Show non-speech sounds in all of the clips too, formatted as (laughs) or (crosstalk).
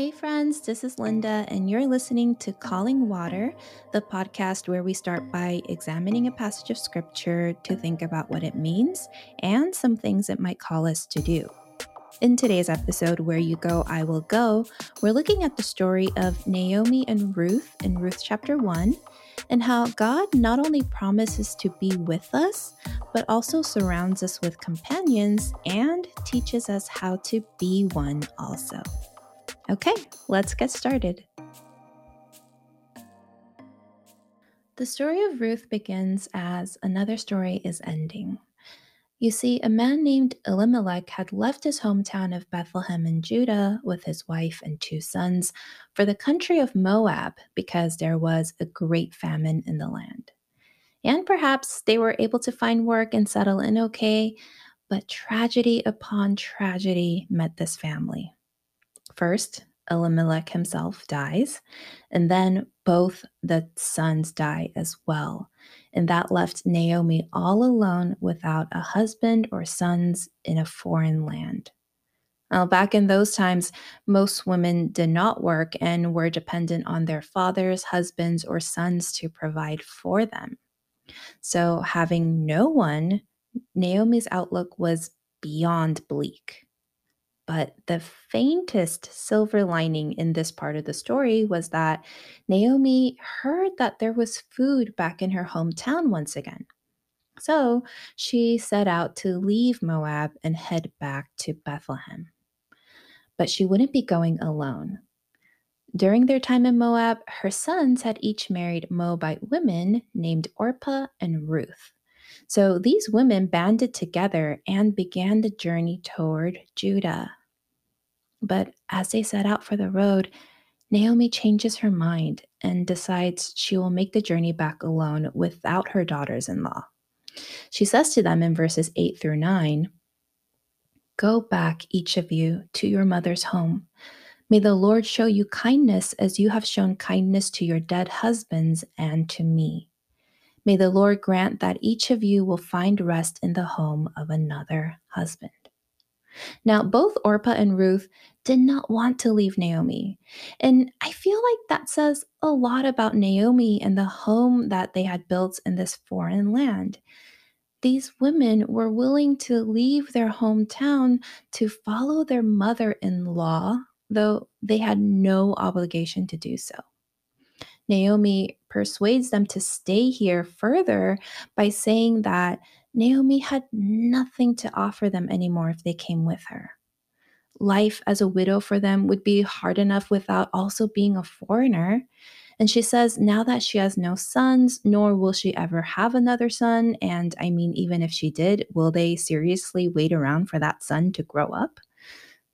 Hey, friends, this is Linda, and you're listening to Calling Water, the podcast where we start by examining a passage of scripture to think about what it means and some things it might call us to do. In today's episode, Where You Go, I Will Go, we're looking at the story of Naomi and Ruth in Ruth chapter 1 and how God not only promises to be with us, but also surrounds us with companions and teaches us how to be one also. Okay, let's get started. The story of Ruth begins as another story is ending. You see, a man named Elimelech had left his hometown of Bethlehem in Judah with his wife and two sons for the country of Moab because there was a great famine in the land. And perhaps they were able to find work and settle in okay, but tragedy upon tragedy met this family. First, Elimelech himself dies, and then both the sons die as well. And that left Naomi all alone without a husband or sons in a foreign land. Well, back in those times, most women did not work and were dependent on their fathers, husbands, or sons to provide for them. So, having no one, Naomi's outlook was beyond bleak. But the faintest silver lining in this part of the story was that Naomi heard that there was food back in her hometown once again. So she set out to leave Moab and head back to Bethlehem. But she wouldn't be going alone. During their time in Moab, her sons had each married Moabite women named Orpah and Ruth. So these women banded together and began the journey toward Judah. But as they set out for the road, Naomi changes her mind and decides she will make the journey back alone without her daughters in law. She says to them in verses 8 through 9 Go back, each of you, to your mother's home. May the Lord show you kindness as you have shown kindness to your dead husbands and to me. May the Lord grant that each of you will find rest in the home of another husband. Now, both Orpah and Ruth did not want to leave Naomi. And I feel like that says a lot about Naomi and the home that they had built in this foreign land. These women were willing to leave their hometown to follow their mother in law, though they had no obligation to do so. Naomi persuades them to stay here further by saying that Naomi had nothing to offer them anymore if they came with her. Life as a widow for them would be hard enough without also being a foreigner. And she says now that she has no sons, nor will she ever have another son, and I mean, even if she did, will they seriously wait around for that son to grow up?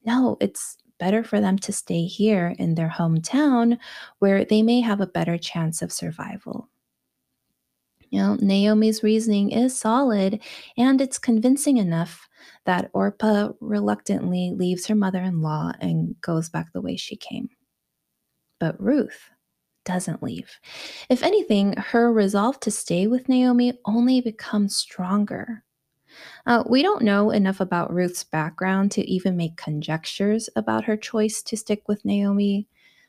No, it's better for them to stay here in their hometown where they may have a better chance of survival. You know, Naomi's reasoning is solid and it's convincing enough that Orpah reluctantly leaves her mother in law and goes back the way she came. But Ruth doesn't leave. If anything, her resolve to stay with Naomi only becomes stronger. Uh, we don't know enough about Ruth's background to even make conjectures about her choice to stick with Naomi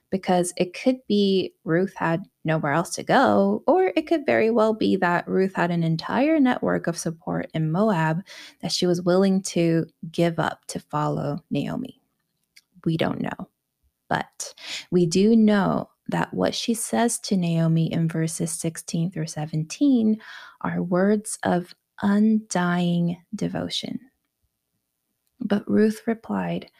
because it could be Ruth had nowhere else to go, or it could very well be that Ruth had an entire network of support in Moab that she was willing to give up to follow Naomi. We don't know. But we do know that what she says to Naomi in verses 16 through 17 are words of undying devotion. But Ruth replied,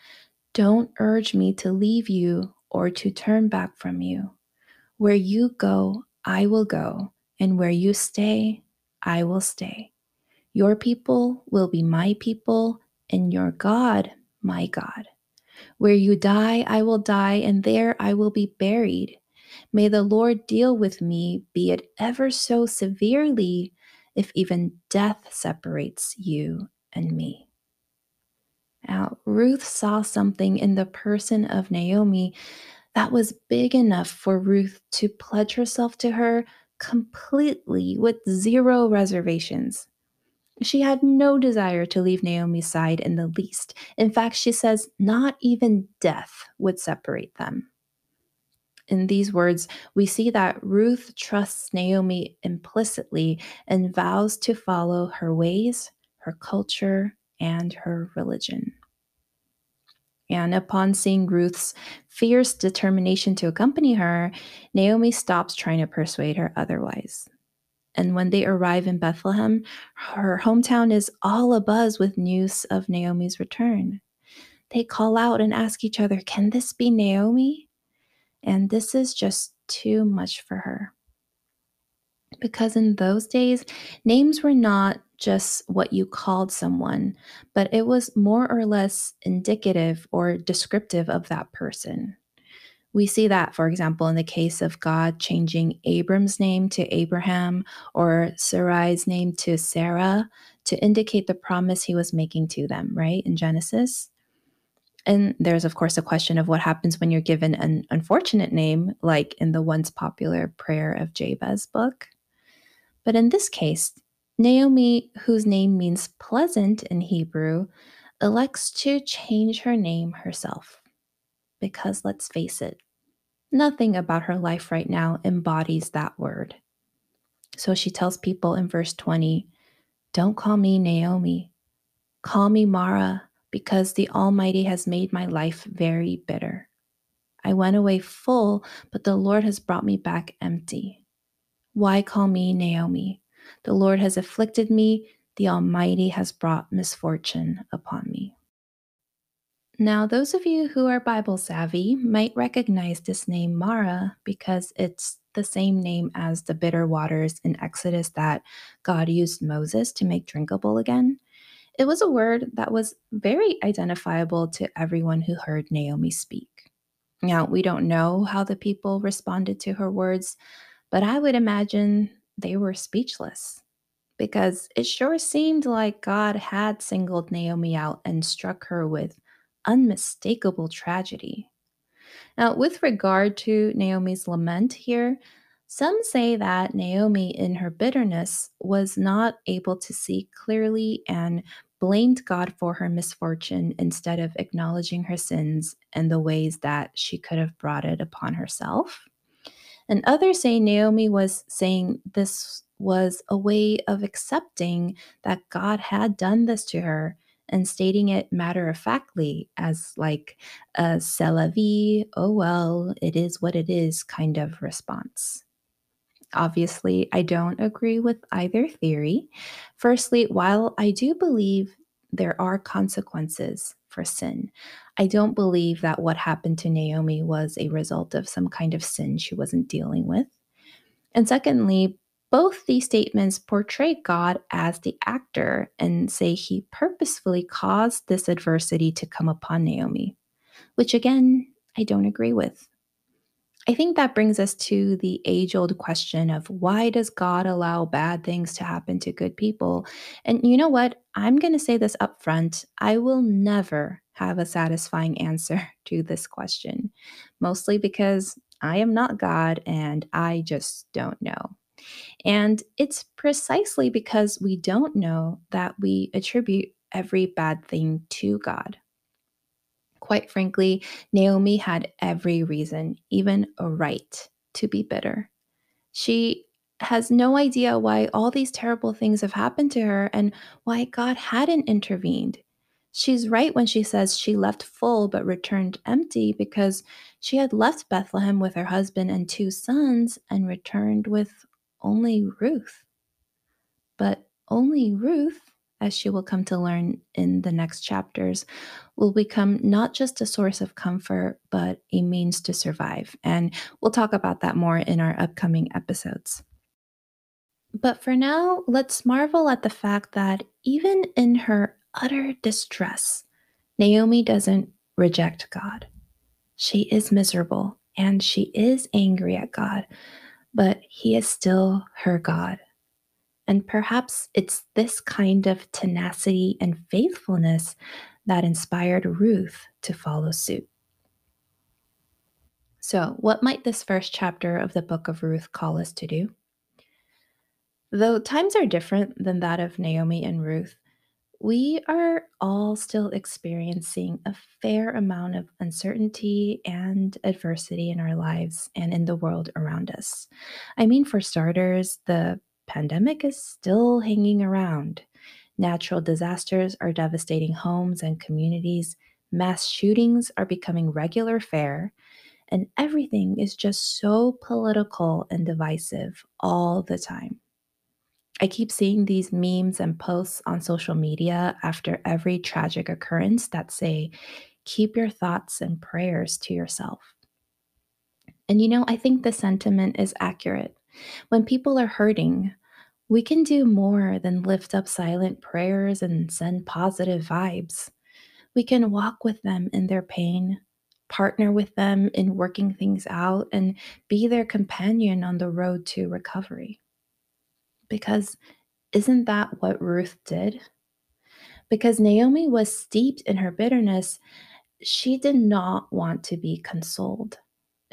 Don't urge me to leave you or to turn back from you. Where you go, I will go, and where you stay, I will stay. Your people will be my people, and your God, my God. Where you die, I will die, and there I will be buried. May the Lord deal with me, be it ever so severely, if even death separates you and me. Now, Ruth saw something in the person of Naomi that was big enough for Ruth to pledge herself to her completely with zero reservations. She had no desire to leave Naomi's side in the least. In fact, she says not even death would separate them. In these words, we see that Ruth trusts Naomi implicitly and vows to follow her ways, her culture, and her religion. And upon seeing Ruth's fierce determination to accompany her, Naomi stops trying to persuade her otherwise. And when they arrive in Bethlehem, her hometown is all abuzz with news of Naomi's return. They call out and ask each other, Can this be Naomi? And this is just too much for her. Because in those days, names were not just what you called someone, but it was more or less indicative or descriptive of that person. We see that, for example, in the case of God changing Abram's name to Abraham or Sarai's name to Sarah to indicate the promise he was making to them, right, in Genesis. And there's, of course, a question of what happens when you're given an unfortunate name, like in the once popular Prayer of Jabez book. But in this case, Naomi, whose name means pleasant in Hebrew, elects to change her name herself. Because let's face it, nothing about her life right now embodies that word. So she tells people in verse 20, Don't call me Naomi, call me Mara, because the Almighty has made my life very bitter. I went away full, but the Lord has brought me back empty. Why call me Naomi? The Lord has afflicted me, the Almighty has brought misfortune upon me. Now, those of you who are Bible savvy might recognize this name Mara because it's the same name as the bitter waters in Exodus that God used Moses to make drinkable again. It was a word that was very identifiable to everyone who heard Naomi speak. Now, we don't know how the people responded to her words, but I would imagine they were speechless because it sure seemed like God had singled Naomi out and struck her with unmistakable tragedy. Now, with regard to Naomi's lament here, some say that Naomi, in her bitterness, was not able to see clearly and blamed God for her misfortune instead of acknowledging her sins and the ways that she could have brought it upon herself. And others say Naomi was saying this was a way of accepting that God had done this to her and stating it matter of factly as like a c'est oh well, it is what it is kind of response. Obviously, I don't agree with either theory. Firstly, while I do believe there are consequences for sin, I don't believe that what happened to Naomi was a result of some kind of sin she wasn't dealing with. And secondly, both these statements portray God as the actor and say he purposefully caused this adversity to come upon Naomi, which again, I don't agree with. I think that brings us to the age old question of why does God allow bad things to happen to good people? And you know what? I'm going to say this up front. I will never have a satisfying (laughs) answer to this question, mostly because I am not God and I just don't know. And it's precisely because we don't know that we attribute every bad thing to God. Quite frankly, Naomi had every reason, even a right, to be bitter. She has no idea why all these terrible things have happened to her and why God hadn't intervened. She's right when she says she left full but returned empty because she had left Bethlehem with her husband and two sons and returned with only Ruth. But only Ruth as she will come to learn in the next chapters, will become not just a source of comfort, but a means to survive. And we'll talk about that more in our upcoming episodes. But for now, let's marvel at the fact that even in her utter distress, Naomi doesn't reject God. She is miserable and she is angry at God, but He is still her God. And perhaps it's this kind of tenacity and faithfulness that inspired Ruth to follow suit. So, what might this first chapter of the book of Ruth call us to do? Though times are different than that of Naomi and Ruth, we are all still experiencing a fair amount of uncertainty and adversity in our lives and in the world around us. I mean, for starters, the pandemic is still hanging around. Natural disasters are devastating homes and communities. Mass shootings are becoming regular fare. And everything is just so political and divisive all the time. I keep seeing these memes and posts on social media after every tragic occurrence that say, keep your thoughts and prayers to yourself. And you know, I think the sentiment is accurate. When people are hurting, we can do more than lift up silent prayers and send positive vibes. We can walk with them in their pain, partner with them in working things out, and be their companion on the road to recovery. Because isn't that what Ruth did? Because Naomi was steeped in her bitterness, she did not want to be consoled.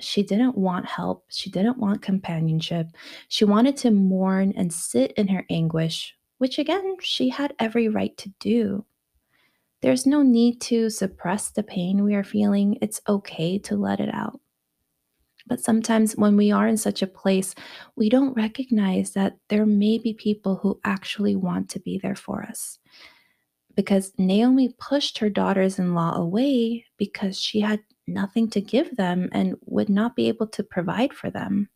She didn't want help. She didn't want companionship. She wanted to mourn and sit in her anguish, which again, she had every right to do. There's no need to suppress the pain we are feeling. It's okay to let it out. But sometimes when we are in such a place, we don't recognize that there may be people who actually want to be there for us. Because Naomi pushed her daughters in law away because she had nothing to give them and would not be able to provide for them.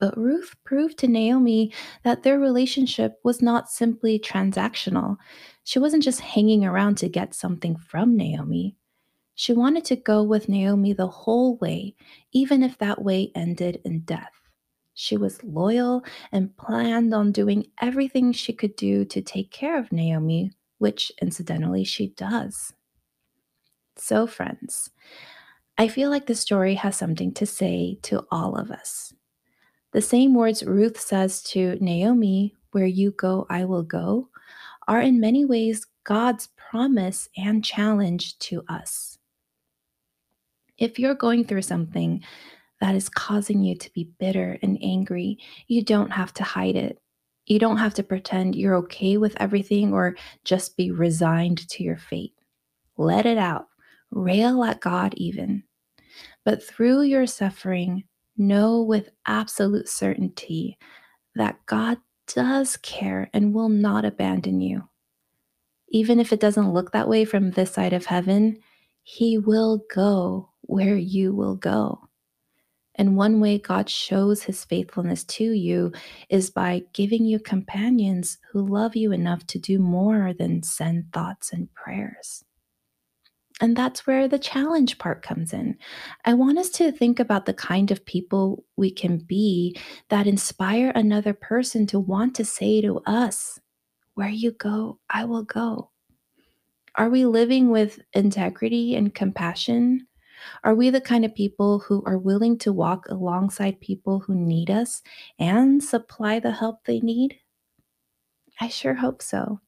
But Ruth proved to Naomi that their relationship was not simply transactional. She wasn't just hanging around to get something from Naomi. She wanted to go with Naomi the whole way, even if that way ended in death. She was loyal and planned on doing everything she could do to take care of Naomi, which incidentally she does. So, friends, I feel like the story has something to say to all of us. The same words Ruth says to Naomi, Where you go, I will go, are in many ways God's promise and challenge to us. If you're going through something that is causing you to be bitter and angry, you don't have to hide it. You don't have to pretend you're okay with everything or just be resigned to your fate. Let it out. Rail at God, even. But through your suffering, know with absolute certainty that God does care and will not abandon you. Even if it doesn't look that way from this side of heaven, He will go where you will go. And one way God shows his faithfulness to you is by giving you companions who love you enough to do more than send thoughts and prayers. And that's where the challenge part comes in. I want us to think about the kind of people we can be that inspire another person to want to say to us, Where you go, I will go. Are we living with integrity and compassion? Are we the kind of people who are willing to walk alongside people who need us and supply the help they need? I sure hope so.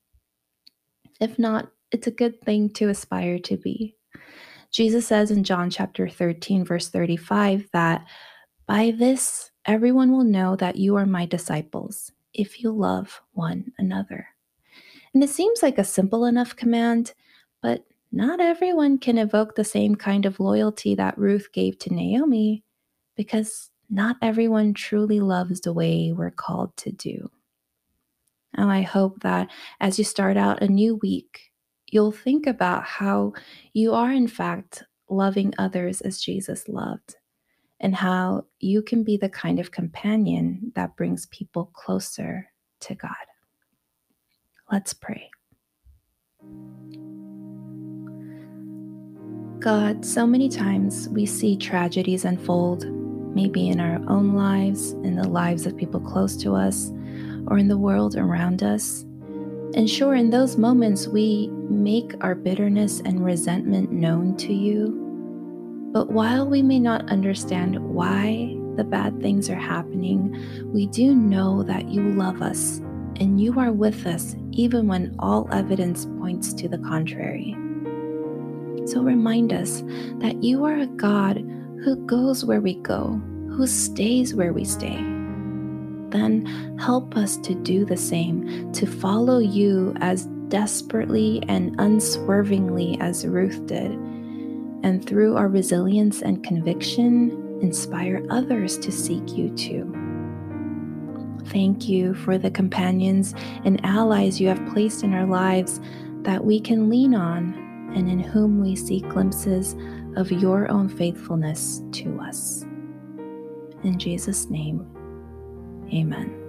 If not, it's a good thing to aspire to be. Jesus says in John chapter 13, verse 35, that by this everyone will know that you are my disciples if you love one another. And it seems like a simple enough command, but not everyone can evoke the same kind of loyalty that Ruth gave to Naomi because not everyone truly loves the way we're called to do. And I hope that as you start out a new week, you'll think about how you are, in fact, loving others as Jesus loved, and how you can be the kind of companion that brings people closer to God. Let's pray. God, so many times we see tragedies unfold, maybe in our own lives, in the lives of people close to us, or in the world around us. And sure, in those moments, we make our bitterness and resentment known to you. But while we may not understand why the bad things are happening, we do know that you love us and you are with us even when all evidence points to the contrary. So remind us that you are a God who goes where we go, who stays where we stay. then help us to do the same, to follow you as desperately and unswervingly as Ruth did. And through our resilience and conviction, inspire others to seek you too. Thank you for the companions and allies you have placed in our lives that we can lean on and in whom we see glimpses of your own faithfulness to us. In Jesus' name, amen.